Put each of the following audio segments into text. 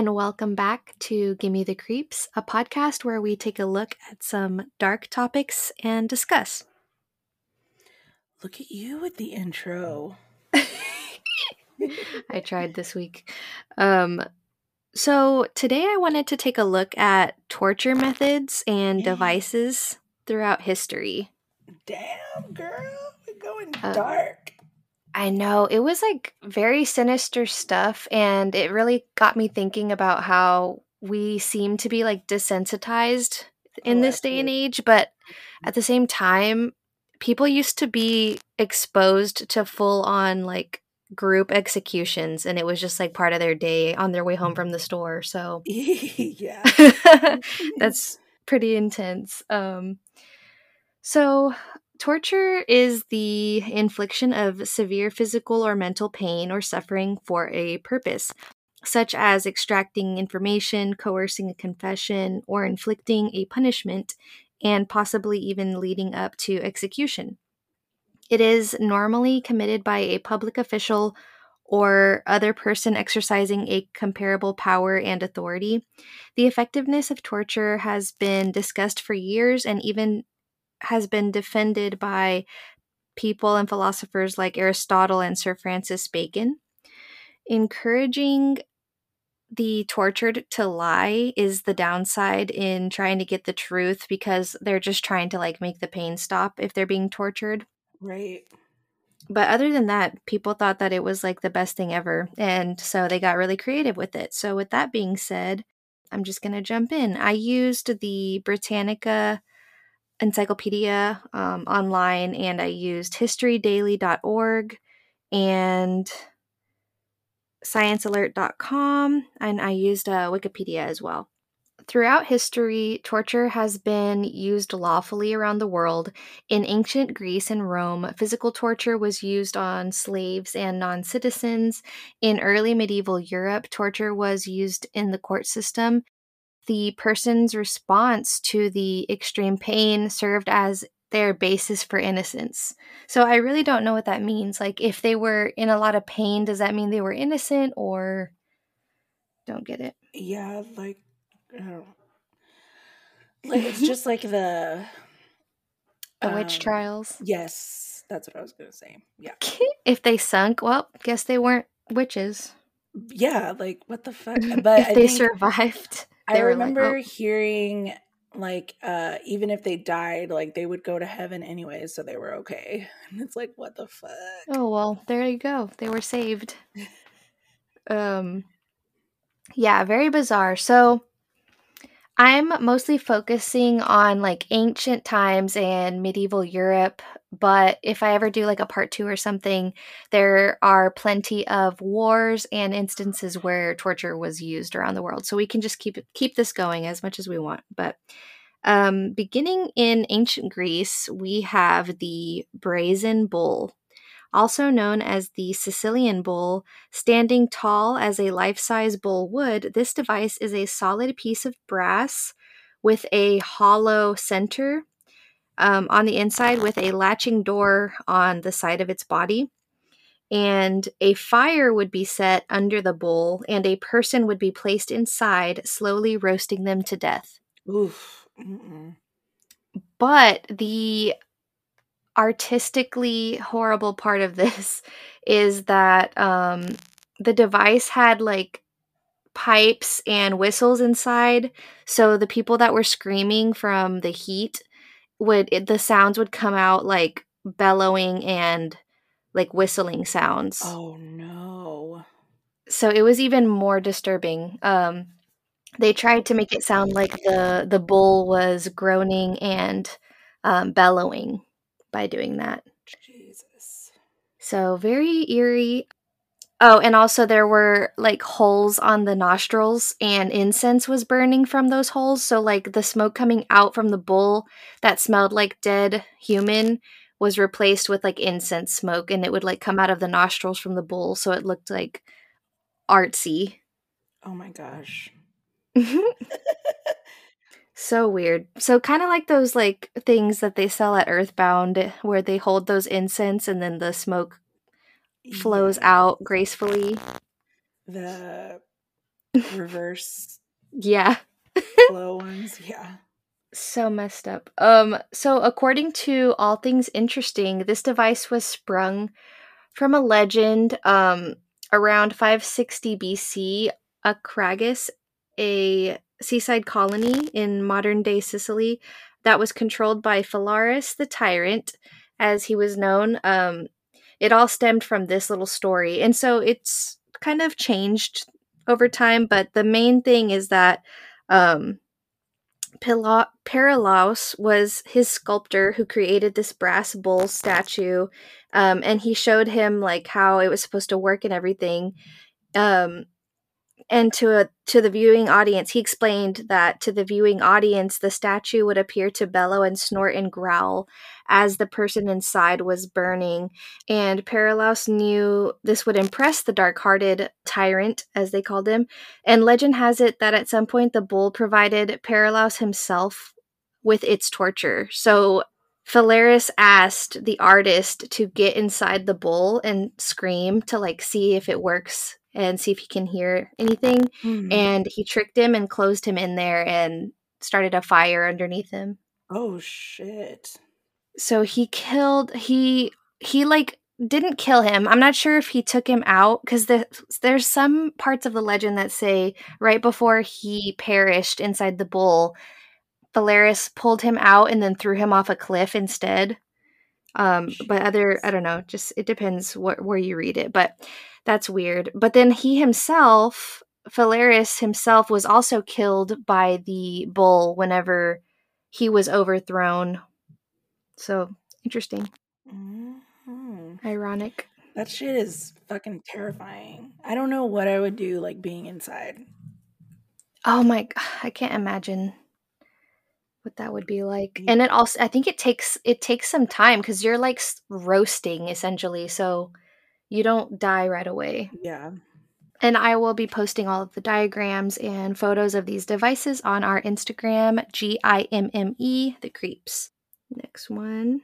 and welcome back to Gimme the Creeps, a podcast where we take a look at some dark topics and discuss. Look at you with the intro. I tried this week. Um, so, today I wanted to take a look at torture methods and devices throughout history. Damn, girl. We're going Uh, dark. I know it was like very sinister stuff, and it really got me thinking about how we seem to be like desensitized in Oh, this day and absolutely. age, but at the same time, people used to be exposed to full on like group executions, and it was just like part of their day on their way home from the store. So yeah. that's pretty intense. Um, so, torture is the infliction of severe physical or mental pain or suffering for a purpose, such as extracting information, coercing a confession, or inflicting a punishment, and possibly even leading up to execution. It is normally committed by a public official or other person exercising a comparable power and authority. The effectiveness of torture has been discussed for years and even has been defended by people and philosophers like Aristotle and Sir Francis Bacon. Encouraging the tortured to lie is the downside in trying to get the truth because they're just trying to like make the pain stop if they're being tortured. right. But other than that, people thought that it was like the best thing ever. And so they got really creative with it. So, with that being said, I'm just going to jump in. I used the Britannica encyclopedia um, online and I used historydaily.org and sciencealert.com and I used uh, Wikipedia as well. Throughout history, torture has been used lawfully around the world. In ancient Greece and Rome, physical torture was used on slaves and non citizens. In early medieval Europe, torture was used in the court system. The person's response to the extreme pain served as their basis for innocence. So I really don't know what that means. Like, if they were in a lot of pain, does that mean they were innocent or don't get it? Yeah, like, I don't like it's just like the The witch um, trials. Yes, that's what I was gonna say. Yeah, if they sunk, well, guess they weren't witches. yeah. Like, what the fuck? But if I they think survived, I remember like, hearing like uh even if they died, like they would go to heaven anyway so they were okay. And it's like, what the fuck? oh, oh well, there you go. They were saved. Um, yeah, very bizarre. So I'm mostly focusing on like ancient times and medieval Europe, but if I ever do like a part two or something, there are plenty of wars and instances where torture was used around the world. So we can just keep keep this going as much as we want. But um, beginning in ancient Greece, we have the brazen bull also known as the Sicilian bull, standing tall as a life size bull would, this device is a solid piece of brass with a hollow center um, on the inside with a latching door on the side of its body. And a fire would be set under the bull, and a person would be placed inside, slowly roasting them to death. Oof. Mm-mm. But the artistically horrible part of this is that um, the device had like pipes and whistles inside so the people that were screaming from the heat would it, the sounds would come out like bellowing and like whistling sounds. Oh no. so it was even more disturbing. Um they tried to make it sound like the the bull was groaning and um, bellowing by doing that Jesus. So very eerie. Oh, and also there were like holes on the nostrils and incense was burning from those holes. So like the smoke coming out from the bull that smelled like dead human was replaced with like incense smoke and it would like come out of the nostrils from the bull so it looked like artsy. Oh my gosh. so weird. So kind of like those like things that they sell at Earthbound where they hold those incense and then the smoke flows Yeah. out gracefully. The reverse Yeah. flow ones. Yeah. So messed up. Um so according to All Things Interesting, this device was sprung from a legend um around 560 BC, Acragas, a seaside colony in modern-day Sicily that was controlled by Phalaris the tyrant as he was known. Um it all stemmed from this little story. And so it's kind of changed over time, but the main thing is that um Pila- was his sculptor who created this brass bull statue, um, and he showed him like how it was supposed to work and everything. Um, and to a, to the viewing audience, he explained that to the viewing audience, the statue would appear to bellow and snort and growl as the person inside was burning. And Paralaus knew this would impress the dark-hearted tyrant, as they called him, and legend has it that at some point the bull provided Paralaus himself with its torture. So Phalaris asked the artist to get inside the bull and scream to like see if it works and see if he can hear anything. Hmm. And he tricked him and closed him in there and started a fire underneath him. oh shit. So he killed he he like didn't kill him. I'm not sure if he took him out because the, there's some parts of the legend that say right before he perished inside the bull, Phalaris pulled him out and then threw him off a cliff instead. Um, but other, I don't know, just it depends what where you read it, but that's weird. But then he himself, Phalaris himself, was also killed by the bull whenever he was overthrown. So interesting, Mhm. ironic. That shit is fucking terrifying. I don't know what I would do like being inside. Oh my, I can't imagine what that would be like. And it also, I think it takes it takes some time because you're like roasting essentially, so you don't die right away. Yeah. And I will be posting all of the diagrams and photos of these devices on our Instagram, G I M M E, the creeps. Next one.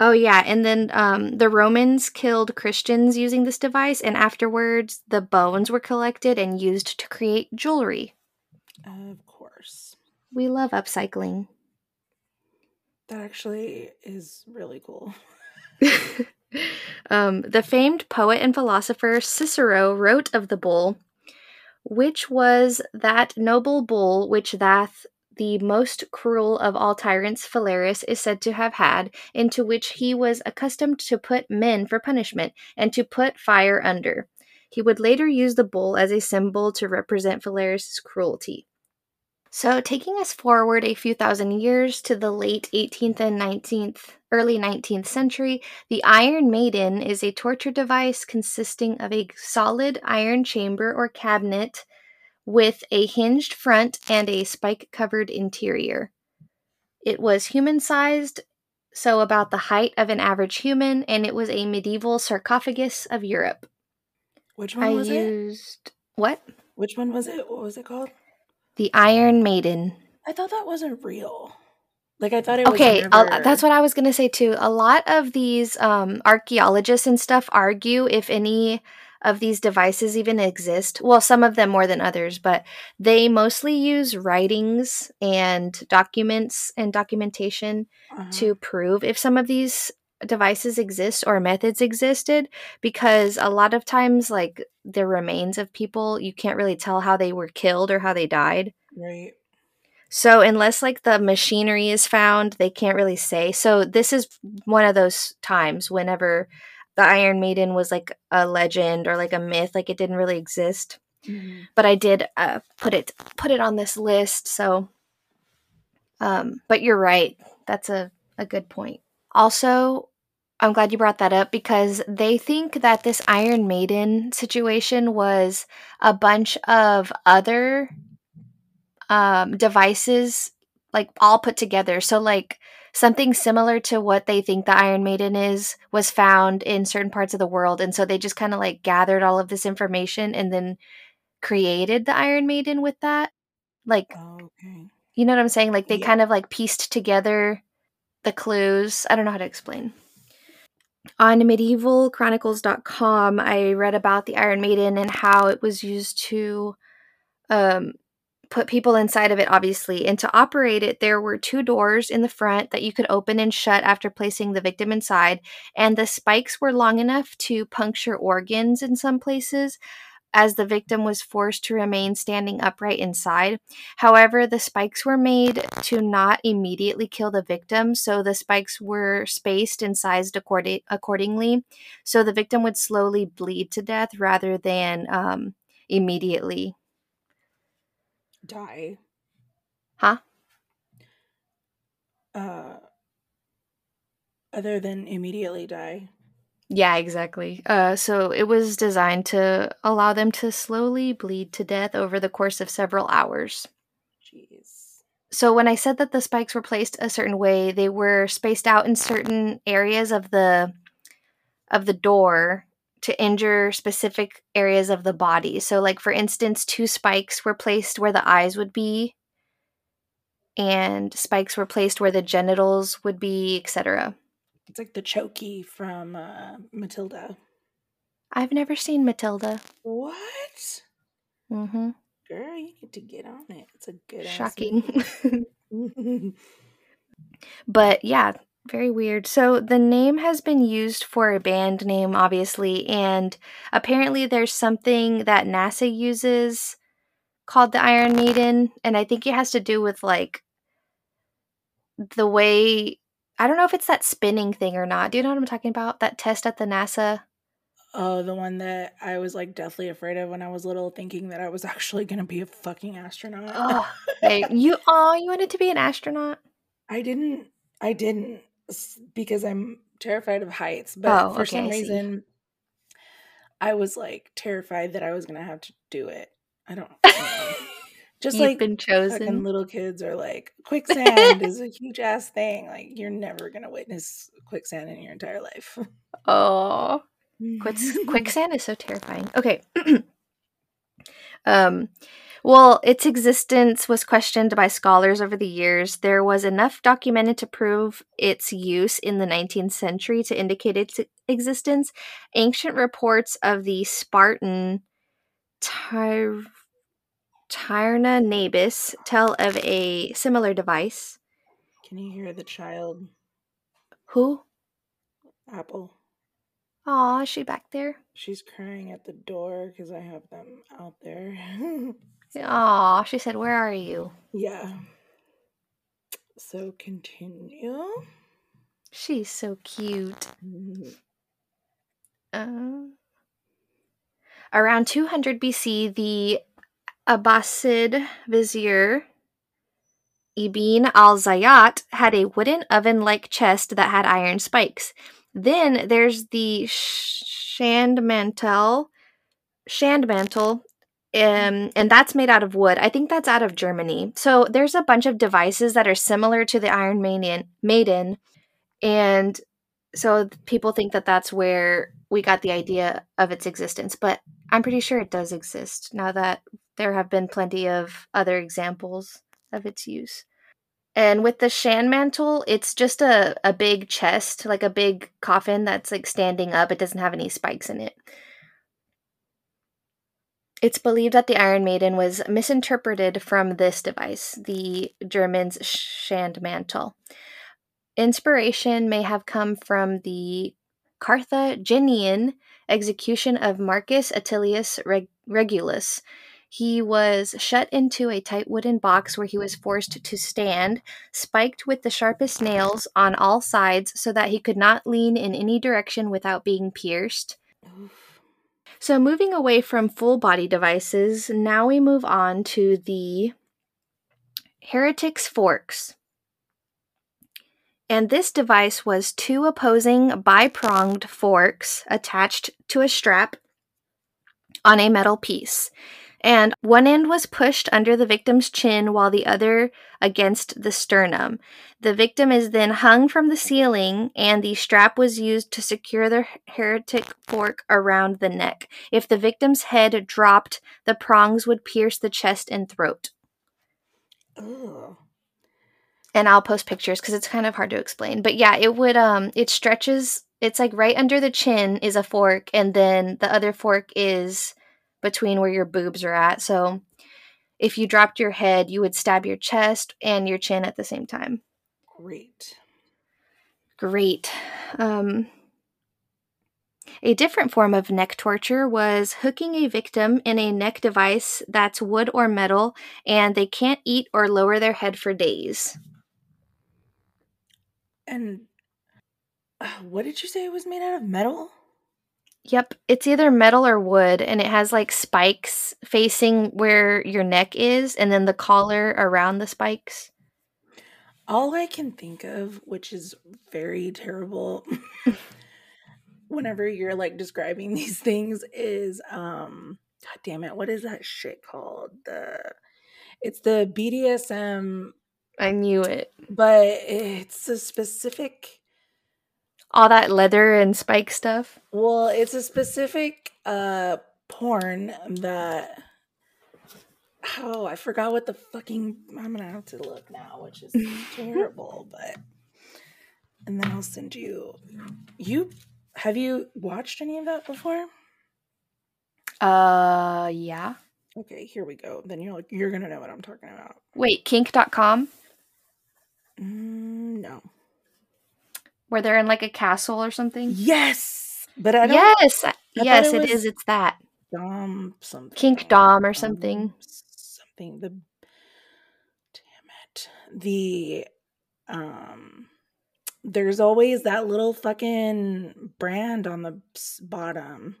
Oh yeah, and then um, the Romans killed Christians using this device, and afterwards the bones were collected and used to create jewelry. Of course. We love upcycling. That actually is really cool. um, the famed poet and philosopher Cicero wrote of the bull, which was that noble bull which that the most cruel of all tyrants, Phalaris, is said to have had, into which he was accustomed to put men for punishment, and to put fire under. He would later use the bull as a symbol to represent Phalaris's cruelty. So, taking us forward a few thousand years to the late 18th and 19th, early 19th century, the Iron Maiden is a torture device consisting of a solid iron chamber or cabinet with a hinged front and a spike covered interior. It was human sized, so about the height of an average human, and it was a medieval sarcophagus of Europe. Which one I was it? What? Which one was it? What was it called? The Iron Maiden. I thought that wasn't real. Like I thought it was Okay, never... uh, that's what I was going to say too. A lot of these um, archaeologists and stuff argue if any of these devices even exist. Well, some of them more than others, but they mostly use writings and documents and documentation Uh-huh. to prove if some of these devices exist or methods existed because a lot of times like the remains of people you can't really tell how they were killed or how they died right. so unless like the machinery is found, they can't really say. So this is one of those times whenever the Iron Maiden was like a legend or like a myth, like it didn't really exist. Mhm. But I did uh, put it put it on this list. So, um, but you're right. That's a a good point. Also, I'm glad you brought that up because they think that this Iron Maiden situation was a bunch of other um, devices like all put together. So like something similar to what they think the Iron Maiden is was found in certain parts of the world, and so they just kind of like gathered all of this information and then created the Iron Maiden with that. Like Oh, okay. you know what I'm saying? Like they Yeah. kind of like pieced together the clues. I don't know how to explain. on medievalchronicles.com, I read about the Iron Maiden and how it was used to um, put people inside of it, obviously. And to operate it, there were two doors in the front that you could open and shut after placing the victim inside. And the spikes were long enough to puncture organs in some places as the victim was forced to remain standing upright inside. However, the spikes were made to not immediately kill the victim, so the spikes were spaced and sized accordi- accordingly, so the victim would slowly bleed to death rather than um, immediately Die. Huh? Uh, other than immediately die. Yeah, exactly. Uh, so it was designed to allow them to slowly bleed to death over the course of several hours. Jeez. So when I said that the spikes were placed a certain way, they were spaced out in certain areas of the of the door to injure specific areas of the body. So like for instance, two spikes were placed where the eyes would be and spikes were placed where the genitals would be, etc. It's like the chokey from uh, Matilda. I've never seen Matilda. What? Mm-hmm. Girl, you need to get on it. It's a good Shocking. but yeah, very weird. So the name has been used for a band name, obviously, and apparently there's something that NASA uses called the Iron Maiden, and I think it has to do with like the way I don't know if it's that spinning thing or not. Do you know what I'm talking about? That test at the NASA. oh, the one that I was like deathly afraid of when I was little, thinking that I was actually gonna be a fucking astronaut. Oh, hey, you oh, you wanted to be an astronaut? I didn't. I didn't because I'm terrified of heights. But Oh, for okay, some I reason, I was like terrified that I was gonna have to do it. I don't. I don't know. Just You've like been chosen. little kids are like quicksand is a huge ass thing. Like you're never gonna witness quicksand in your entire life. Oh, Quicks- quicksand is so terrifying. Okay. um, well, its existence was questioned by scholars over the years. There was enough documented to prove its use in the 19th century to indicate its existence. Ancient reports of the Spartan Tyr- Tyrna Nabis tell of a similar device. Can you hear the child Who? apple? Aw, is she back there? She's crying at the door because I have them out there. Aw, she said, Where are you? yeah. So continue. She's so cute. Uh, around 200 BC, the Abbasid vizier Ibn al Zayat had a wooden oven like chest that had iron spikes. Then there's the Schandmantel, Schandmantel, um, and that's made out of wood. I think that's out of Germany. So there's a bunch of devices that are similar to the Iron Maiden, Maiden and so people think that that's where we got the idea of its existence. But I'm pretty sure it does exist now that there have been plenty of other examples of its use. And with the Schandmantel, it's just a, a big chest, like a big coffin that's like standing up. It doesn't have any spikes in it. It's believed that the Iron Maiden was misinterpreted from this device, the Germans' Schandmantel. Inspiration may have come from the Carthaginian execution of Marcus Attilius Reg- Regulus. He was shut into a tight wooden box where he was forced to stand, spiked with the sharpest nails on all sides so that he could not lean in any direction without being pierced. Oof. So, moving away from full body devices, now we move on to the Heretics Forks. And this device was two opposing bi-pronged forks attached to a strap on a metal piece. And one end was pushed under the victim's chin while the other against the sternum. The victim is then hung from the ceiling, and the strap was used to secure the heretic fork around the neck. If the victim's head dropped, the prongs would pierce the chest and throat. Ugh. and I'll post pictures because it's kind of hard to explain. But yeah, it would um it stretches It's like right under the chin is a fork, and then the other fork is between where your boobs are at. So if you dropped your head, you would stab your chest and your chin at the same time. Great. Great. Um, a different form of neck torture was hooking a victim in a neck device that's wood or metal, and they can't eat or lower their head for days. And uh, what did you say it was made out of? Metal? Yep, it's either metal or wood, and it has like spikes facing where your neck is, and then the collar around the spikes. All I can think of, which is very terrible, whenever you're like describing these things, is um, God damn it, what is that shit called? The it's the BDSM. I knew it, but it's a specific all that leather and spike stuff. Well, it's a specific uh porn that oh, I forgot what the fucking I'm gonna have to look now, which is terrible, but and then I'll send you you have you watched any of that before? Uh yeah. Okay, here we go. Then you're like you're gonna know what I'm talking about. Wait, kink.com? Mm, no where they're in like a castle or something? Yes, but I don't. Yes, I yes, it, it is. It's that Dom something. Kink Dom or something. Um, something. The damn it. The um. There's always that little fucking brand on the bottom.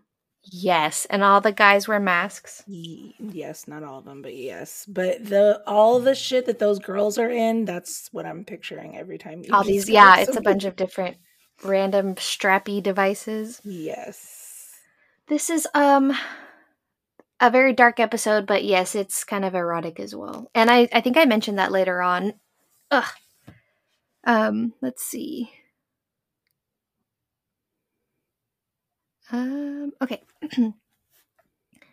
Yes, and all the guys wear masks. Yes, not all of them, but yes. But the all the shit that those girls are in, that's what I'm picturing every time. all these, yeah, it's a bunch of different random strappy devices. Yes. This is um a very dark episode, but yes, it's kind of erotic as well. And I I think I mentioned that later on. Ugh. Um, let's see. Um, okay.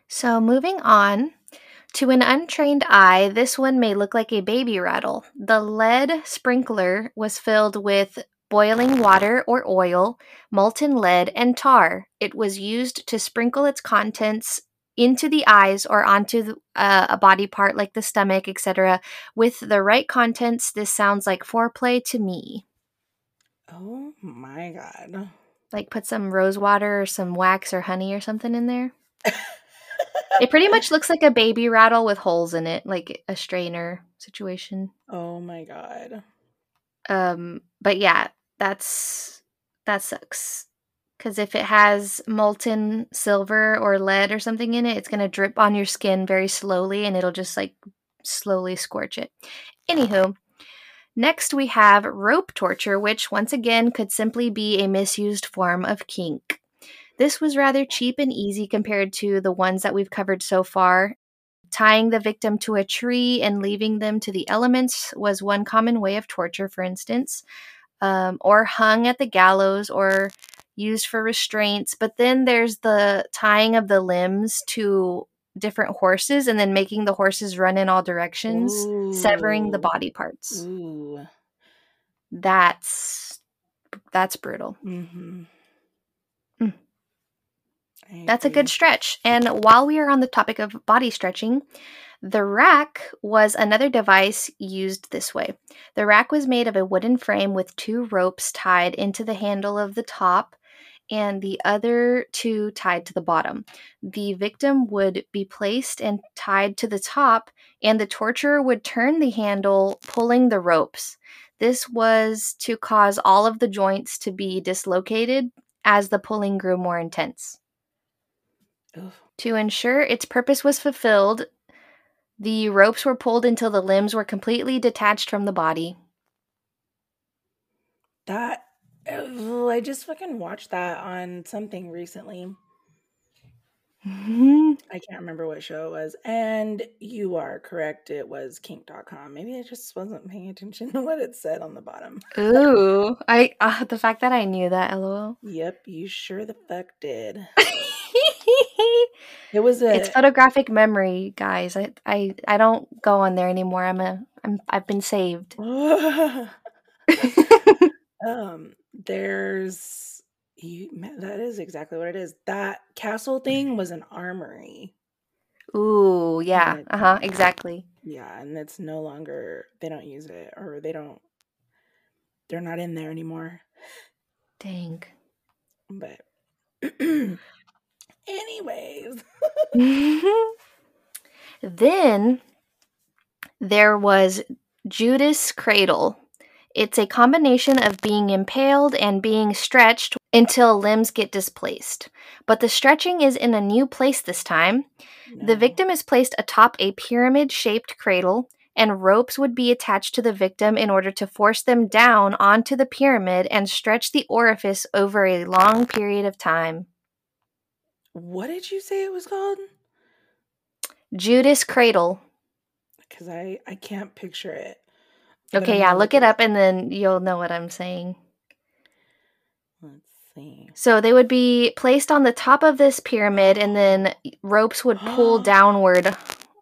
so moving on. To an untrained eye, this one may look like a baby rattle. The lead sprinkler was filled with boiling water or oil, molten lead, and tar. It was used to sprinkle its contents into the eyes or onto the, uh, a body part like the stomach, etc. With the right contents, this sounds like foreplay to me. Oh my god. Like put some rose water or some wax or honey or something in there. it pretty much looks like a baby rattle with holes in it, like a strainer situation. Oh my god. Um but yeah, that's that sucks. Cuz if it has molten silver or lead or something in it, it's going to drip on your skin very slowly and it'll just like slowly scorch it. Anywho, Next, we have rope torture, which once again could simply be a misused form of kink. This was rather cheap and easy compared to the ones that we've covered so far. Tying the victim to a tree and leaving them to the elements was one common way of torture, for instance, um, or hung at the gallows or used for restraints. But then there's the tying of the limbs to different horses and then making the horses run in all directions, Ooh. severing the body parts. Ooh. That's that's brutal. Mm-hmm. Mm. That's a good stretch. And while we are on the topic of body stretching, the rack was another device used this way. The rack was made of a wooden frame with two ropes tied into the handle of the top and the other two tied to the bottom. The victim would be placed and tied to the top, and the torturer would turn the handle, pulling the ropes. This was to cause all of the joints to be dislocated as the pulling grew more intense. Ugh. To ensure its purpose was fulfilled, the ropes were pulled until the limbs were completely detached from the body. That I just fucking watched that on something recently. Mm-hmm. I can't remember what show it was. And you are correct. It was kink.com. Maybe I just wasn't paying attention to what it said on the bottom. Ooh. I uh, the fact that I knew that, lol. Yep, you sure the fuck did. it was a It's photographic memory, guys. I I I don't go on there anymore. I'm a I'm I've been saved. um there's You, that is exactly what it is. That castle thing was an armory. Ooh, yeah. it- Uh huh. Exactly. Yeah, and it's no longer they don't use it or they don't they're not in there anymore. Dang. But anyways, then there was Judas Cradle. It's a combination of being impaled and being stretched until limbs get displaced. But the stretching is in a new place this time. The victim is placed atop a pyramid shaped cradle, and ropes would be attached to the victim in order to force them down onto the pyramid and stretch the orifice over a long period of time. What did you say it was called? Judas Cradle. Because I I can't picture it. Okay, yeah, look it up and then you'll know what I'm saying. Let's see. So they would be placed on the top of this pyramid, and then ropes would pull downward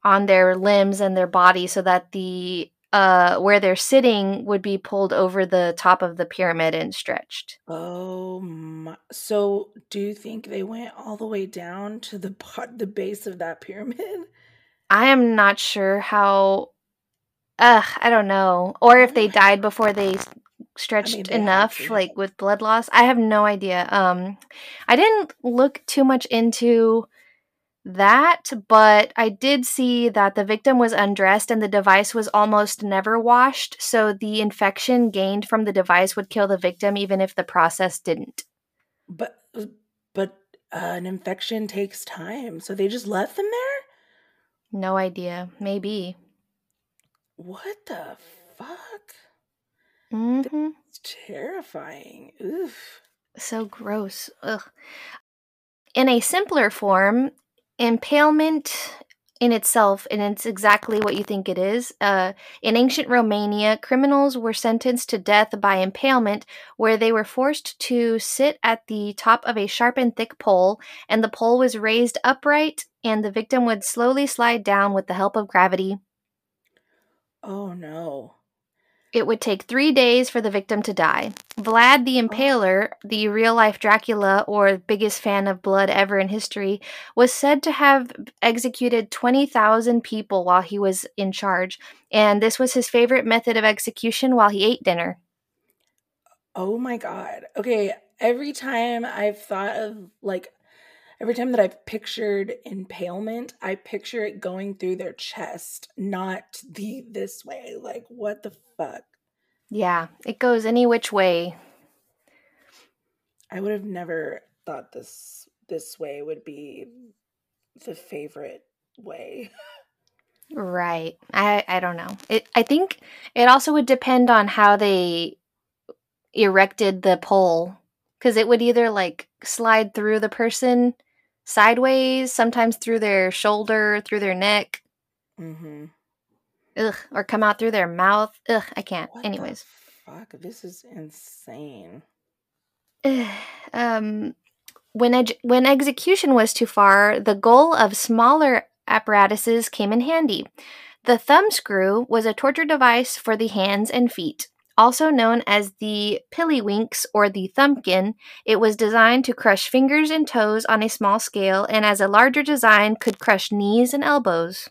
on their limbs and their body so that the uh where they're sitting would be pulled over the top of the pyramid and stretched. Oh my! So, do you think they went all the way down to the pot, the base of that pyramid? I am not sure how Ugh, I don't know. Or if they died before they stretched they enough, like with blood loss. I have no idea. Um, I didn't look too much into that, but I did see that the victim was undressed and the device was almost never washed. So the infection gained from the device would kill the victim, even if the process didn't. But but uh, an infection takes time, so they just left them there. No idea. Maybe. What the fuck? hmm It's terrifying. Oof. So gross. Ugh. In a simpler form, impalement in itself, and it's exactly what you think it is. Uh, in ancient Romania, criminals were sentenced to death by impalement, where they were forced to sit at the top of a sharp and thick pole, and the pole was raised upright, and the victim would slowly slide down with the help of gravity. Oh no. It would take three days for the victim to die. Vlad the oh. Impaler, the real life Dracula or biggest fan of blood ever in history, was said to have executed 20,000 people while he was in charge, and this was his favorite method of execution while he ate dinner. Oh my god. Okay, every time I've thought of like every time that I've pictured impalement, I picture it going through their chest, not the this way. Like what the fuck? Yeah, it goes any which way. I would have never thought this this way would be the favorite way. Right. I I don't know. It I think it also would depend on how they erected the pole cuz it would either like slide through the person sideways, sometimes through their shoulder, through their neck, Mhm. ugh, or come out through their mouth. Ugh, I can't. What Anyways. fuck, this is insane. um when ed- when execution was too far, the goal of smaller apparatuses came in handy. The thumb screw was a torture device for the hands and feet. Also known as the pillywinks or the thumbkin, it was designed to crush fingers and toes on a small scale, and as a larger design, could crush knees and elbows.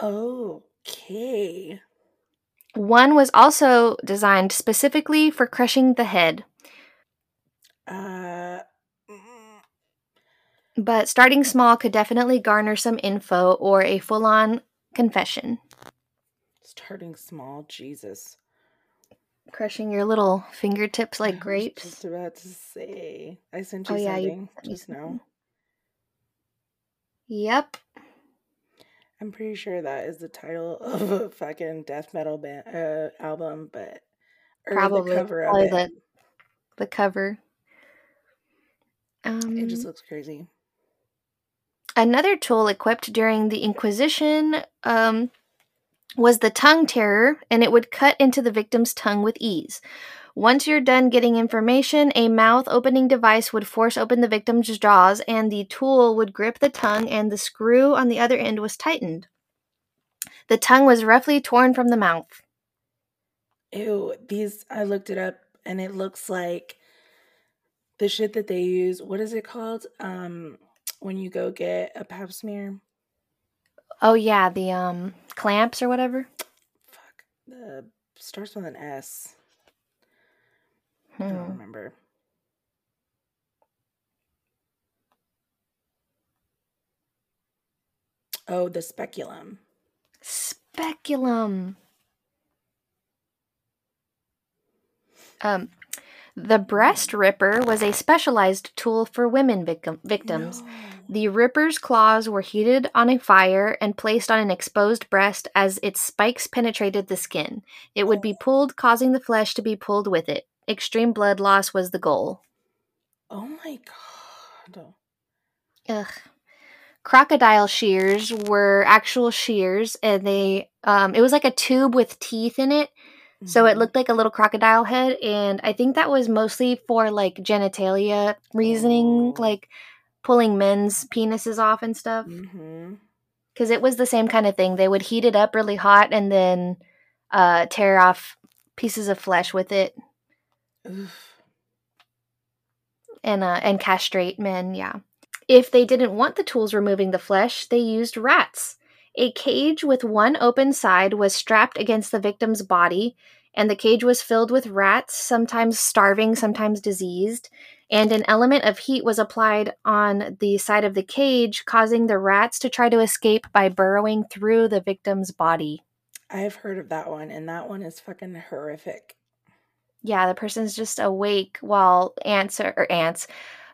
Okay. One was also designed specifically for crushing the head. Uh mm, But starting small could definitely garner some info or a full on confession. Starting small, Jesus. Crushing your little fingertips I like was grapes. just about to say. I sent Oh, you yeah, something me just now. Yep. I'm pretty sure that is the title of a fucking death metal band uh, album, but Probably. the cover of Probably it. the, the cover. It Um, just looks crazy. another tool equipped during the Inquisition um, was the tongue terror, and it would cut into the victim's tongue with ease. Once you're done getting information, a mouth opening device would force open the victim's jaws, and the tool would grip the tongue, and the screw on the other end was tightened. The tongue was roughly torn from the mouth. Ew, these I looked it up and it looks like the shit that they use. What is it called? Um, when you go get a pap smear. Oh yeah, the um clamps or whatever. Fuck. The starts with an S. I don't Hmm. remember. Oh, the speculum. Speculum. Um, the breast ripper was a specialized tool for women victim- victims. No. The ripper's claws were heated on a fire and placed on an exposed breast as its spikes penetrated the skin. It would be pulled, causing the flesh to be pulled with it. Extreme blood loss was the goal. Oh my god. Ugh. Crocodile shears were actual shears, and they um, it was like a tube with teeth in it, so it Mhm. looked like a little crocodile head. And I think that was mostly for like genitalia reasoning, Oh. like pulling men's penises off and stuff. Because it was the same kind of thing. They would heat it up really hot and then uh, tear off pieces of flesh with it Oof. and uh, and castrate men. Yeah. If they didn't want the tools removing the flesh, they used rats. A cage with one open side was strapped against the victim's body, and the cage was filled with rats, sometimes starving, sometimes diseased. And an element of heat was applied on the side of the cage, causing the rats to try to escape by burrowing through the victim's body. I've heard of that one, and that one is fucking horrific. Yeah, the person's just awake while ants are, or ants.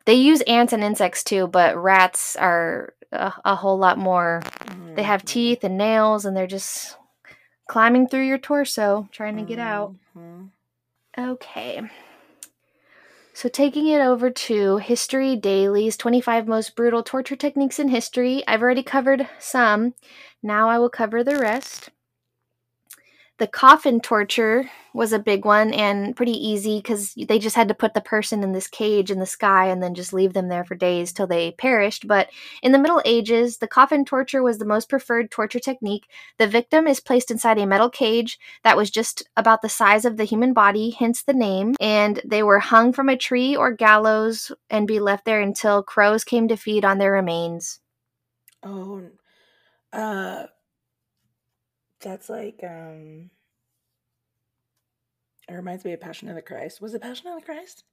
They use ants and insects too, but rats are a, a whole lot more. They have Mhm. teeth and nails, and they're just climbing through your torso trying to get out. Mhm. Okay. So, taking it over to History Daily's 25 Most Brutal Torture Techniques in History, I've already covered some. Now I will cover the rest. The coffin torture was a big one and pretty easy because they just had to put the person in this cage in the sky and then just leave them there for days till they perished. But in the Middle Ages, the coffin torture was the most preferred torture technique. The victim is placed inside a metal cage that was just about the size of the human body, hence the name, and they were hung from a tree or gallows and be left there until crows came to feed on their remains. Oh, uh, that's like um. It reminds me of Passion of the Christ. Was it Passion of the Christ?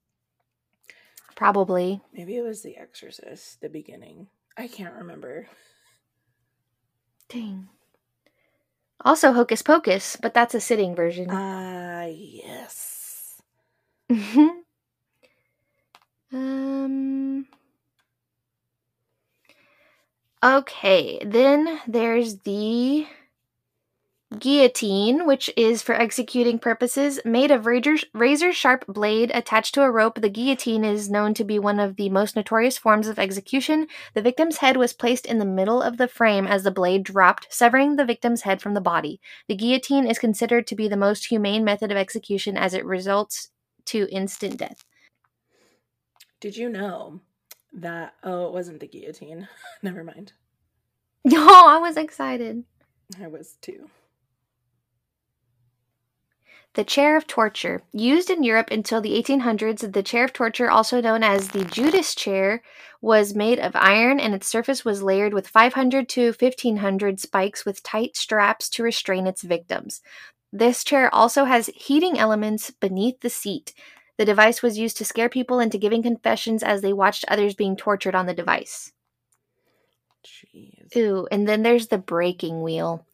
Probably. Maybe it was The Exorcist, the beginning. I can't remember. Dang. Also Hocus Pocus, but that's a sitting version. Ah, yes. um. Okay, then there's the guillotine, which is for executing purposes. Made of razor, razor sharp blade attached to a rope, the guillotine is known to be one of the most notorious forms of execution. The victim's head was placed in the middle of the frame as the blade dropped, severing the victim's head from the body. The guillotine is considered to be the most humane method of execution as it results to instant death. Did you know that? Oh, it wasn't the guillotine. Never mind. Oh, I was excited. I was too. The chair of torture. Used in Europe until the 1800s, the chair of torture, also known as the Judas chair, was made of iron and its surface was layered with 500 to 1500 spikes with tight straps to restrain its victims. This chair also has heating elements beneath the seat. The device was used to scare people into giving confessions as they watched others being tortured on the device. Jeez. Ooh, and then there's the breaking wheel.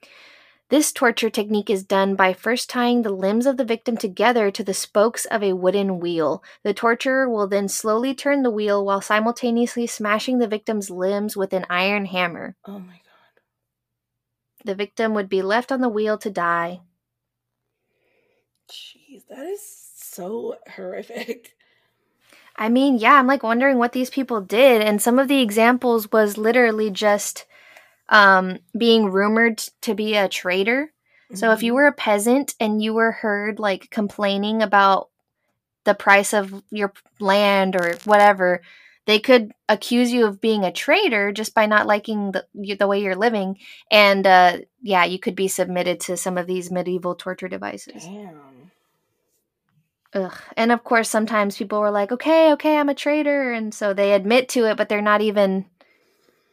This torture technique is done by first tying the limbs of the victim together to the spokes of a wooden wheel. The torturer will then slowly turn the wheel while simultaneously smashing the victim's limbs with an iron hammer. Oh my god. The victim would be left on the wheel to die. Jeez, that is so horrific. I mean, yeah, I'm like wondering what these people did, and some of the examples was literally just um, being rumored to be a traitor. So if you Mhm. were a peasant and you were heard like complaining about the price of your land or whatever, they could accuse you of being a traitor just by not liking the the way you're living, and uh, yeah, you could be submitted to some of these medieval torture devices. Damn. Ugh. And of course, sometimes people were like, okay, okay, I'm a traitor. And so they admit to it, but they're not even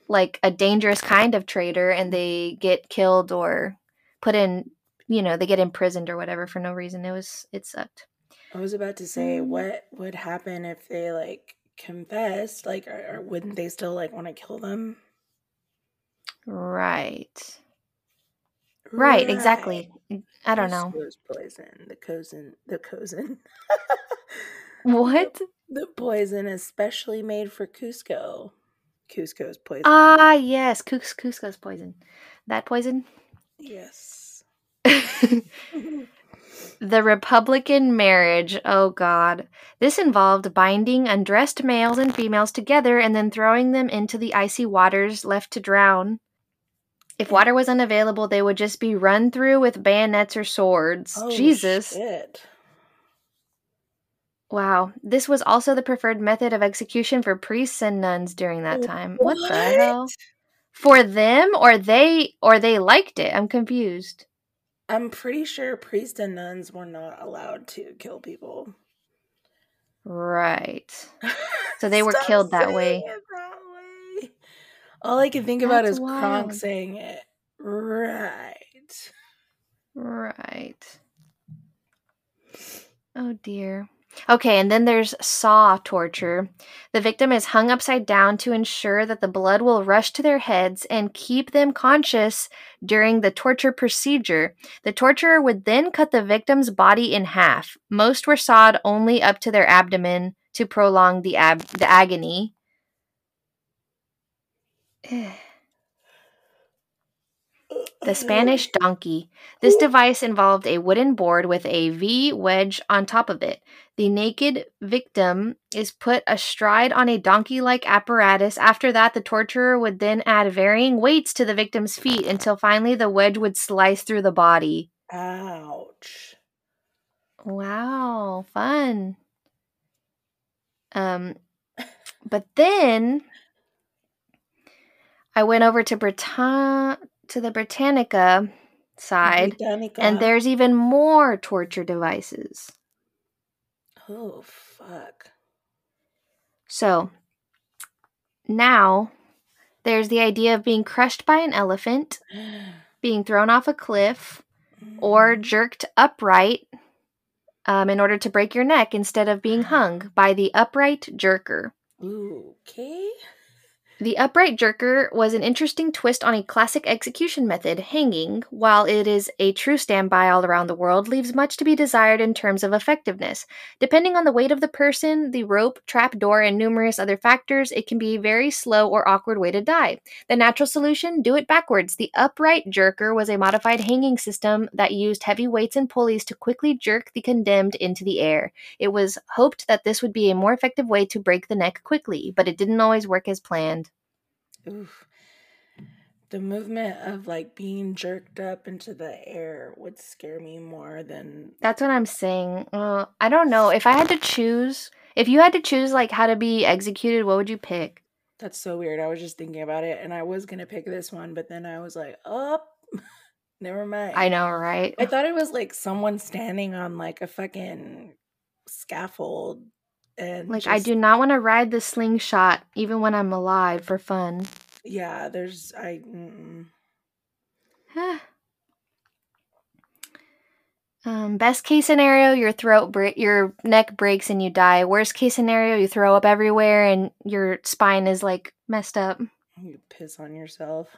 like a dangerous kind of traitor and they get killed or put in, you know, they get imprisoned or whatever for no reason. It was, it sucked. I was about to say, mm. what would happen if they like confessed? Like, or, or wouldn't they still like want to kill them? Right. Right, right, exactly. I don't know. poison. The cousin. The cousin. what? The poison especially made for Kuzco. Kuzco's poison. Ah, yes, Cus- Kuzco's poison. That poison. Yes. the Republican marriage. Oh, God. This involved binding undressed males and females together and then throwing them into the icy waters left to drown. If water was unavailable, they would just be run through with bayonets or swords. Oh, Jesus. Shit. Wow. This was also the preferred method of execution for priests and nuns during that time. What, what the hell? For them or they or they liked it? I'm confused. I'm pretty sure priests and nuns were not allowed to kill people. Right. So they were killed that way. All I can think about is wild. Kronk saying it. Right. Right. Oh dear. Okay, and then there's saw torture. The victim is hung upside down to ensure that the blood will rush to their heads and keep them conscious during the torture procedure. The torturer would then cut the victim's body in half. Most were sawed only up to their abdomen to prolong the ab- the agony. The Spanish donkey. This device involved a wooden board with a V wedge on top of it. The naked victim is put astride on a donkey like apparatus. After that, the torturer would then add varying weights to the victim's feet until finally the wedge would slice through the body. Ouch. Wow, fun. Um, but then I went over to Britann to the Britannica side, Britannica. and there's even more torture devices. Oh fuck. So now there's the idea of being crushed by an elephant, being thrown off a cliff, or mm. jerked upright um, in order to break your neck instead of being hung by the upright jerker. Okay. The upright jerker was an interesting twist on a classic execution method. Hanging, while it is a true standby all around the world, leaves much to be desired in terms of effectiveness. Depending on the weight of the person, the rope, trap door, and numerous other factors, it can be a very slow or awkward way to die. The natural solution? Do it backwards. The upright jerker was a modified hanging system that used heavy weights and pulleys to quickly jerk the condemned into the air. It was hoped that this would be a more effective way to break the neck quickly, but it didn't always work as planned. Oof. The movement of like being jerked up into the air would scare me more than. That's what I'm saying. Uh, I don't know. If I had to choose, if you had to choose like how to be executed, what would you pick? That's so weird. I was just thinking about it and I was going to pick this one, but then I was like, oh, never mind. I know, right? I thought it was like someone standing on like a fucking scaffold and like just, I do not want to ride the slingshot even when I'm alive for fun. Yeah, there's I. um, best case scenario, your throat, bre- your neck breaks and you die. Worst case scenario, you throw up everywhere and your spine is like messed up. You piss on yourself.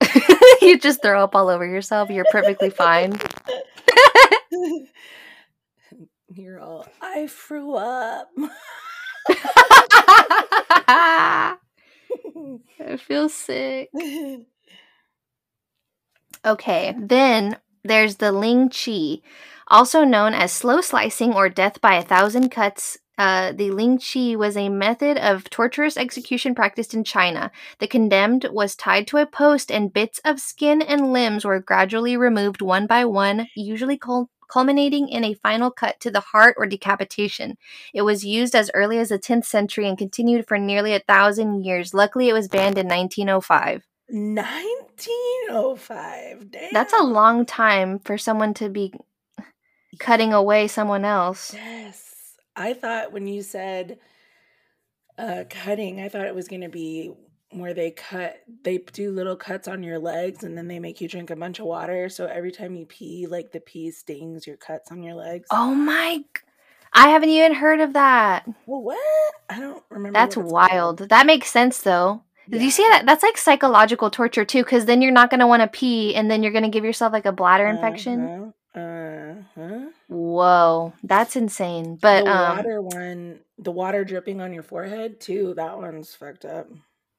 you just throw up all over yourself. You're perfectly fine. You're all, I threw up. I feel sick. Okay, then there's the Ling Chi, also known as slow slicing or death by a thousand cuts. Uh, the Ling Chi was a method of torturous execution practiced in China. The condemned was tied to a post, and bits of skin and limbs were gradually removed one by one, usually called culminating in a final cut to the heart or decapitation. It was used as early as the 10th century and continued for nearly a thousand years. Luckily, it was banned in 1905. 1905. Damn. That's a long time for someone to be. cutting away someone else. Yes. I thought when you said uh cutting, I thought it was going to be where they cut they do little cuts on your legs and then they make you drink a bunch of water so every time you pee like the pee stings your cuts on your legs. Oh my I haven't even heard of that. Well, what? I don't remember. That's wild. Called. That makes sense though. Yeah. You see that? That's like psychological torture too, because then you're not going to want to pee, and then you're going to give yourself like a bladder infection. Uh-huh. Uh-huh. Whoa, that's insane. But the um, water one, the water dripping on your forehead too. That one's fucked up.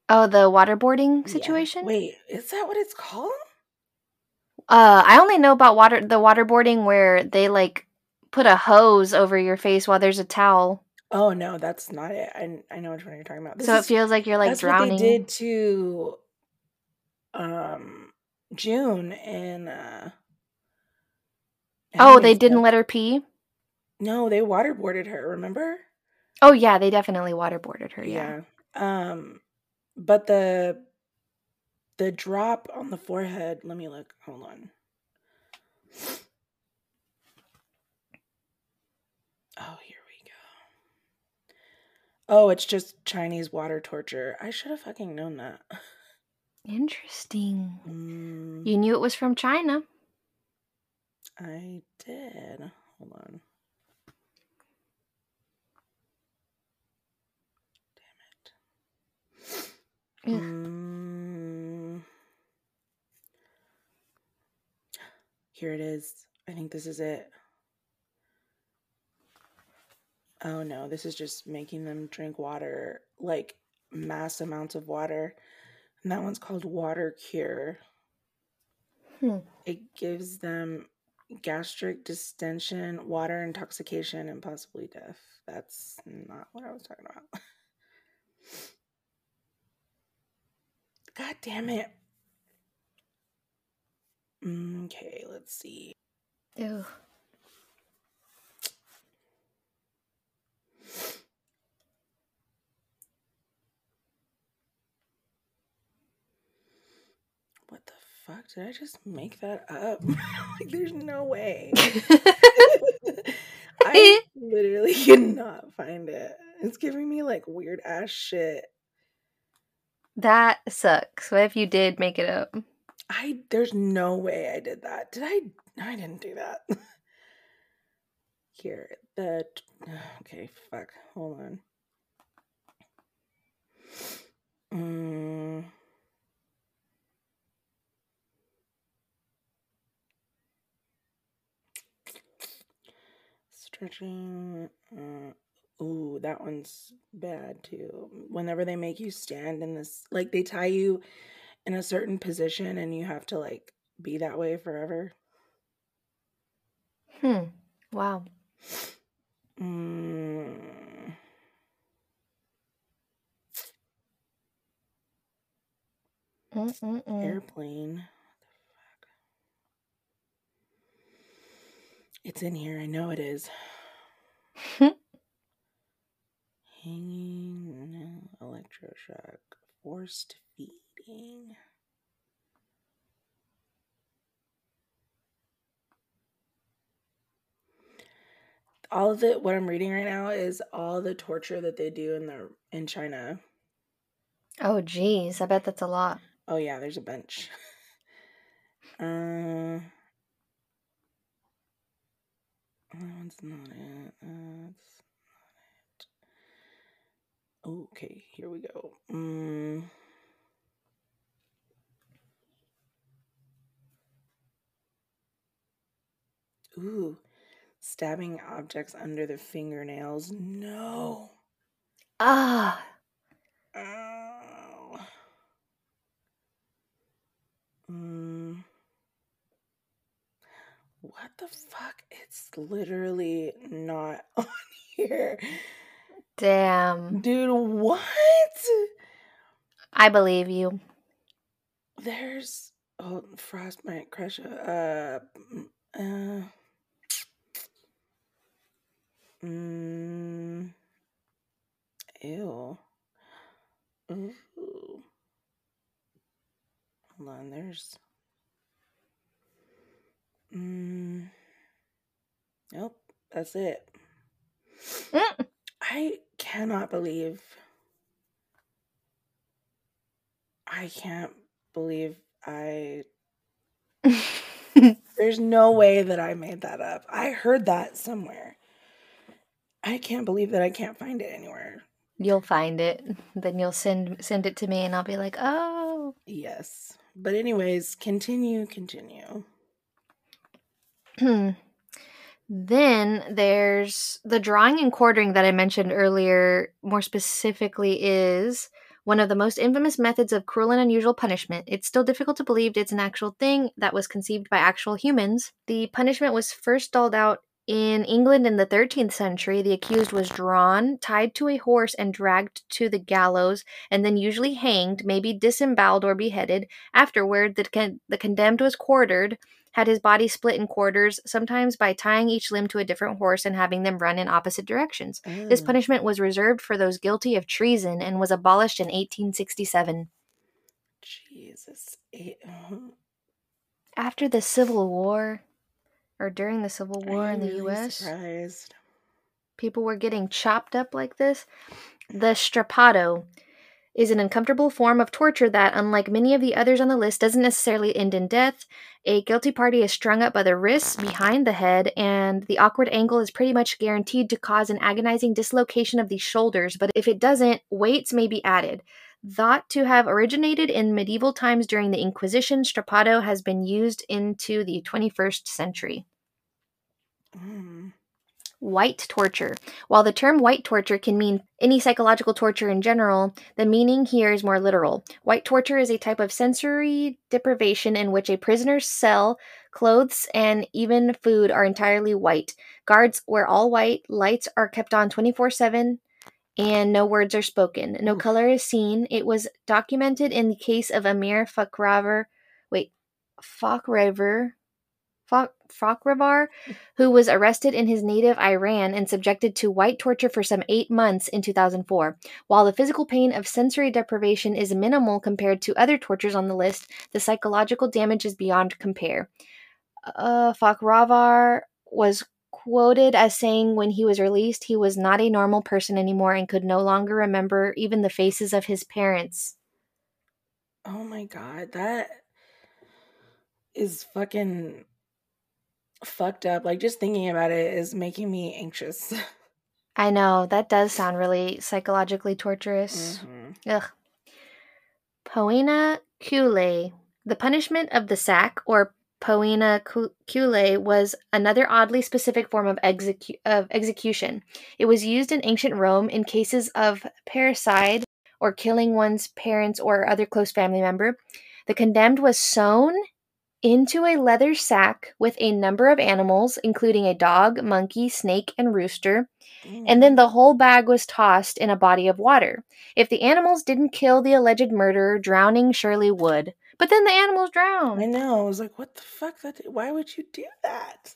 Oh, the waterboarding situation. Yeah. Wait, is that what it's called? Uh, I only know about water the waterboarding where they like put a hose over your face while there's a towel. Oh no, that's not it. I I know which one you're talking about. This so is, it feels like you're like that's drowning. What they did to um June and uh Oh, they didn't let her pee? No, they waterboarded her, remember? Oh yeah, they definitely waterboarded her, yeah. yeah. Um but the the drop on the forehead, let me look. Hold on. Oh, here we go. Oh, it's just Chinese water torture. I should have fucking known that. Interesting. Mm. You knew it was from China. I did. Hold on. Mm. Here it is. I think this is it. Oh no, this is just making them drink water, like mass amounts of water. And that one's called Water Cure. Hmm. It gives them gastric distension, water intoxication, and possibly death. That's not what I was talking about. God damn it. Okay, let's see. Ew. What the fuck? Did I just make that up? like, there's no way. I literally cannot find it. It's giving me like weird ass shit. That sucks. What if you did make it up? I there's no way I did that. Did I? I didn't do that. Here, the okay, fuck. Hold on. Mm. Stretching. Uh, ooh, that one's bad too. Whenever they make you stand in this, like they tie you in a certain position and you have to like be that way forever. Hmm. Wow. Mm. Mm-mm-mm. Airplane. It's in here. I know it is. Hanging electroshock. Forced feeding. All of it what I'm reading right now is all the torture that they do in the in China. Oh geez, I bet that's a lot. Oh yeah, there's a bunch. uh that one's not it. That's not it. Okay, here we go. Mm. Ooh, stabbing objects under the fingernails. No. Ah. Oh. Mm. What the fuck? It's literally not on here. Damn. Dude, what? I believe you. There's oh frostbite crush uh uh mm, ew. Ooh. Hold on, there's Mm. Nope, that's it. Mm. I cannot believe. I can't believe I. There's no way that I made that up. I heard that somewhere. I can't believe that I can't find it anywhere. You'll find it. Then you'll send send it to me and I'll be like, "Oh." Yes. But anyways, continue, continue. then there's the drawing and quartering that I mentioned earlier, more specifically is one of the most infamous methods of cruel and unusual punishment. It's still difficult to believe it's an actual thing that was conceived by actual humans. The punishment was first doled out in England in the 13th century, the accused was drawn, tied to a horse, and dragged to the gallows, and then usually hanged, maybe disemboweled or beheaded. Afterward, the, con- the condemned was quartered, had his body split in quarters, sometimes by tying each limb to a different horse and having them run in opposite directions. This Mm. punishment was reserved for those guilty of treason and was abolished in 1867. Jesus. Uh, After the Civil War, or during the Civil War in the really US, Surprised. people were getting chopped up like this. The strappado is an uncomfortable form of torture that, unlike many of the others on the list, doesn't necessarily end in death. A guilty party is strung up by the wrists behind the head, and the awkward angle is pretty much guaranteed to cause an agonizing dislocation of the shoulders. But if it doesn't, weights may be added. Thought to have originated in medieval times during the Inquisition, strappado has been used into the 21st century. Mm. White torture. While the term white torture can mean any psychological torture in general, the meaning here is more literal. White torture is a type of sensory deprivation in which a prisoner's cell, clothes, and even food are entirely white. Guards wear all white, lights are kept on 24 7, and no words are spoken. No color is seen. It was documented in the case of Amir Fakhravar. Wait, Fakhravar? Fakh- Fakhravar, who was arrested in his native Iran and subjected to white torture for some eight months in 2004. While the physical pain of sensory deprivation is minimal compared to other tortures on the list, the psychological damage is beyond compare. Uh, Fakhravar was quoted as saying when he was released he was not a normal person anymore and could no longer remember even the faces of his parents. Oh my god, that is fucking fucked up. Like just thinking about it is making me anxious. I know, that does sound really psychologically torturous. Mhm. Ugh. Poena cullei. The punishment of the sack, or poena cullei, was another oddly specific form of, execu- of execution. It was used in ancient Rome in cases of parricide, or killing one's parents or other close family member. The condemned was sewn into a leather sack with a number of animals, including a dog, monkey, snake, and rooster, and then the whole bag was tossed in a body of water. If the animals didn't kill the alleged murderer, drowning surely would. But then the animals drowned. I know. I was like, what the fuck? That why would you do that?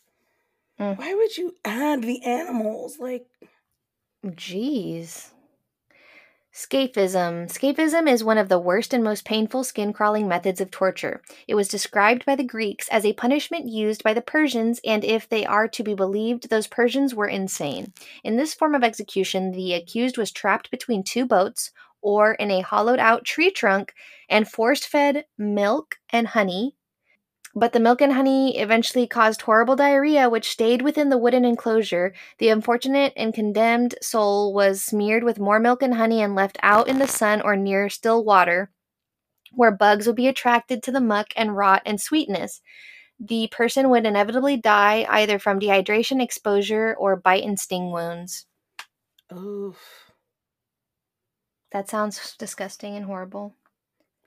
Mm. Why would you add the animals? Like Jeez. Scaphism. Scaphism is one of the worst and most painful skin crawling methods of torture. It was described by the Greeks as a punishment used by the Persians, and if they are to be believed, those Persians were insane. In this form of execution, the accused was trapped between two boats or in a hollowed out tree trunk and force fed milk and honey. But the milk and honey eventually caused horrible diarrhea, which stayed within the wooden enclosure. The unfortunate and condemned soul was smeared with more milk and honey and left out in the sun or near still water, where bugs would be attracted to the muck and rot and sweetness. The person would inevitably die either from dehydration, exposure, or bite and sting wounds. oof. That sounds disgusting and horrible.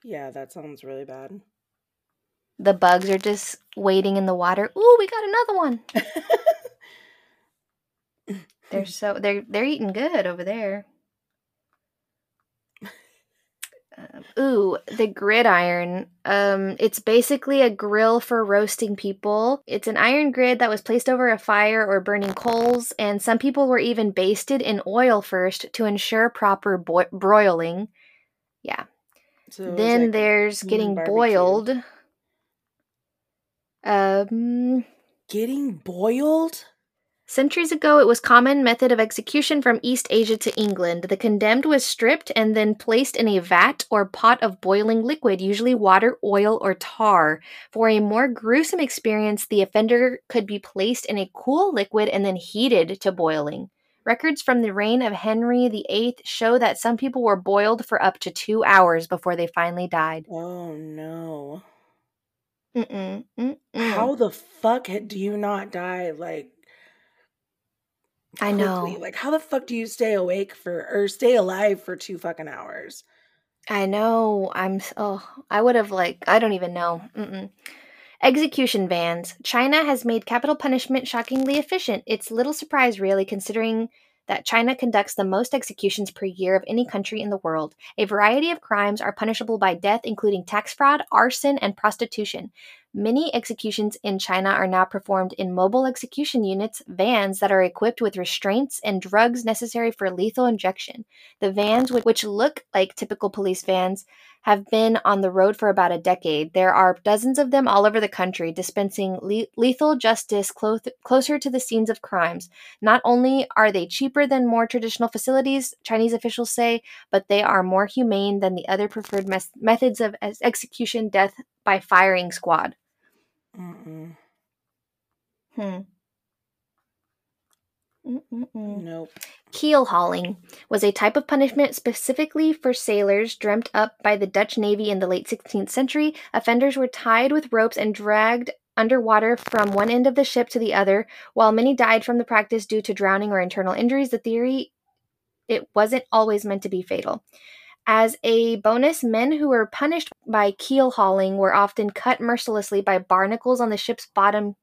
Yeah, that sounds really bad. The bugs are just waiting in the water. Ooh, we got another one. They're so they're they're eating good over there. Um, ooh, the gridiron. Um, it's basically a grill for roasting people. It's an iron grid that was placed over a fire or burning coals, and some people were even basted in oil first to ensure proper boi- broiling. Yeah. So then like there's getting barbecue. boiled. Um, Getting boiled? Centuries ago, it was common method of execution from East Asia to England. The condemned was stripped and then placed in a vat or pot of boiling liquid, usually water, oil, or tar. For a more gruesome experience, the offender could be placed in a cool liquid and then heated to boiling. Records from the reign of Henry VIII show that some people were boiled for up to two hours before they finally died. Oh no. Mm-mm, mm-mm. How the fuck do you not die like I quickly? know. Like how the fuck do you stay awake for or stay alive for two fucking hours? I know. I'm. Oh, I would have like. I don't even know. Mm-mm. Execution vans. China has made capital punishment shockingly efficient. It's little surprise, really, considering that China conducts the most executions per year of any country in the world. A variety of crimes are punishable by death, including tax fraud, arson, and prostitution. Many executions in China are now performed in mobile execution units, vans that are equipped with restraints and drugs necessary for lethal injection. The vans, which look like typical police vans, have been on the road for about a decade. There are dozens of them all over the country, dispensing le- lethal justice clo- closer to the scenes of crimes. Not only are they cheaper than more traditional facilities, Chinese officials say, but they are more humane than the other preferred mes- methods of ex- execution death by firing squad. Mm-mm. Hmm. Mm-mm-mm. Nope. Keel hauling was a type of punishment specifically for sailors dreamt up by the Dutch Navy in the late 16th century. Offenders were tied with ropes and dragged underwater from one end of the ship to the other. While many died from the practice due to drowning or internal injuries, the theory it wasn't always meant to be fatal. As a bonus, men who were punished by keel hauling were often cut mercilessly by barnacles on the ship's bottom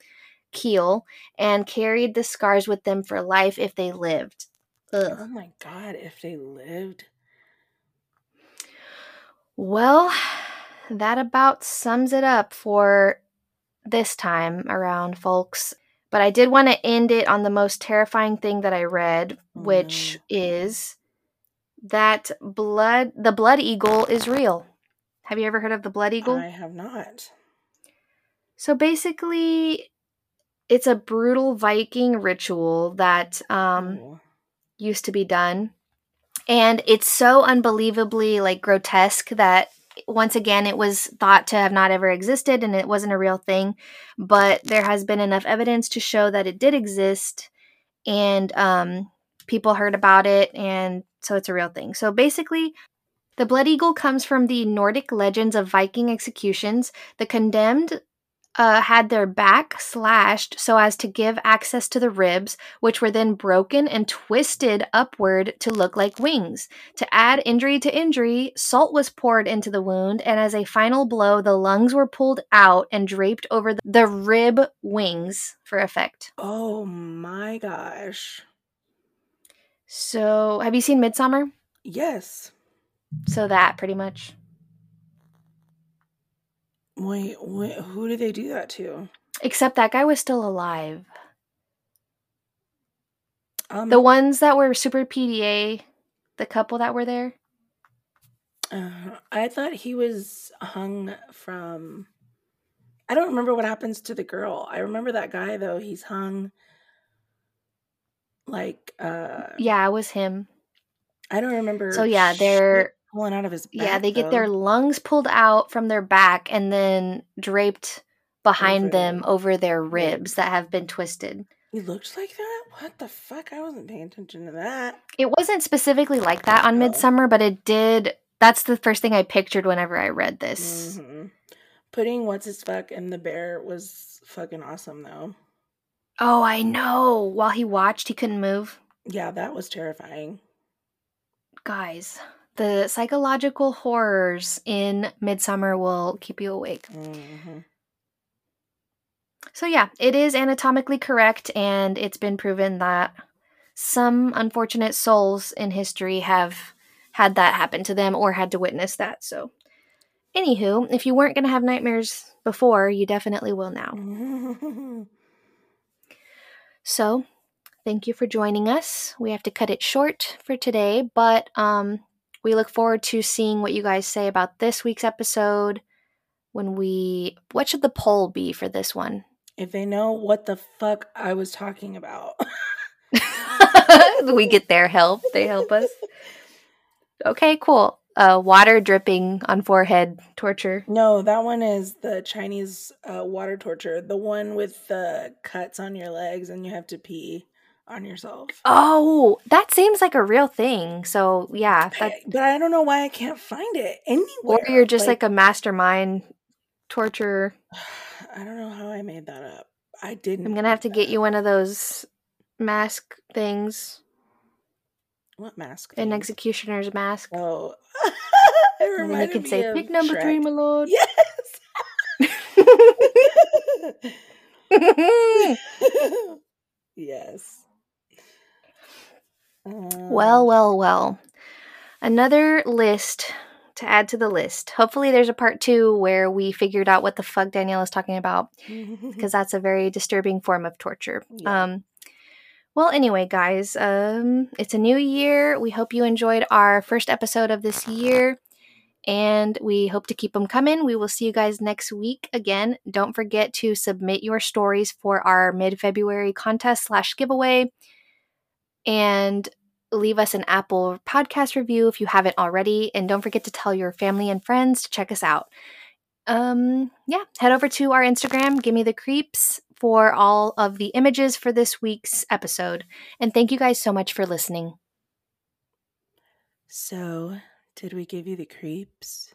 keel and carried the scars with them for life if they lived. Ugh. Oh my god, if they lived. Well, that about sums it up for this time around, folks. But I did want to end it on the most terrifying thing that I read, Oh, which is that blood the blood eagle is real. Have you ever heard of the blood eagle? I have not. So basically it's a brutal Viking ritual that um Oh. Used to be done. And it's so unbelievably like grotesque that once again it was thought to have not ever existed and it wasn't a real thing, but there has been enough evidence to show that it did exist and um people heard about it and so it's a real thing. So basically the blood eagle comes from the Nordic legends of Viking executions. The condemned uh, had their back slashed so as to give access to the ribs, which were then broken and twisted upward to look like wings. To add injury to injury, salt was poured into the wound, and as a final blow, the lungs were pulled out and draped over the rib wings for effect. Oh my gosh. So, have you seen Midsommar? Yes. So, that pretty much. Wait, wait, who did they do that to? Except that guy was still alive. Um, The ones that were super PDA, the couple that were there. uh, I thought he was hung from. I don't remember what happens to the girl. I remember that guy though. He's hung. Like, uh, Yeah, it was him. I don't remember. So yeah, they're pulling out of his. Back, yeah, they get their lungs pulled out from their back and then draped behind Over them over their ribs. that have been twisted. He looked like that. What the fuck? I wasn't paying attention to that. It wasn't specifically like that on. Midsommar, but it did that's the first thing I pictured whenever I read this. hmm Putting what's his fuck in the bear was fucking awesome though. Oh, I know. While he watched, he couldn't move. Yeah, that was terrifying. Guys, the psychological horrors in Midsommar will keep you awake. hmm So, yeah, it is anatomically correct, and it's been proven that some unfortunate souls in history have had that happen to them or had to witness that. So, anywho, if you weren't going to have nightmares before, you definitely will now. Mm-hmm. So, thank you for joining us. We have to cut it short for today, but um, we look forward to seeing what you guys say about this week's episode. When we, what should the poll be for this one? if they know what the fuck I was talking about. we get their help. They help us. Okay, cool. Uh, water dripping on forehead torture. No, that one is the Chinese uh, water torture. The one with the cuts on your legs and you have to pee on yourself. Oh, that seems like a real thing. So yeah, but I don't know why I can't find it anywhere. or you're just like, a mastermind torture. I don't know how I made that up. I didn't. I'm gonna have to get you one of those mask things, what mask? an executioner's mask. Oh, And then you can say, "Pick number three, my lord." Yes. yes. Well, Um, well, well. Another list to add to the list. Hopefully, there's a part two where we figured out what the fuck Danielle is talking about because that's a very disturbing form of torture. Yeah. Um, well, anyway, guys, um, it's a new year. We hope you enjoyed our first episode of this year, and we hope to keep them coming. We will see you guys next week again. Don't forget to submit your stories for our mid-February contest slash giveaway, and leave us an Apple podcast review if you haven't already. And don't forget to tell your family and friends to check us out um yeah head over to our instagram give me the creeps for all of the images for this week's episode and thank you guys so much for listening so, did we give you the creeps?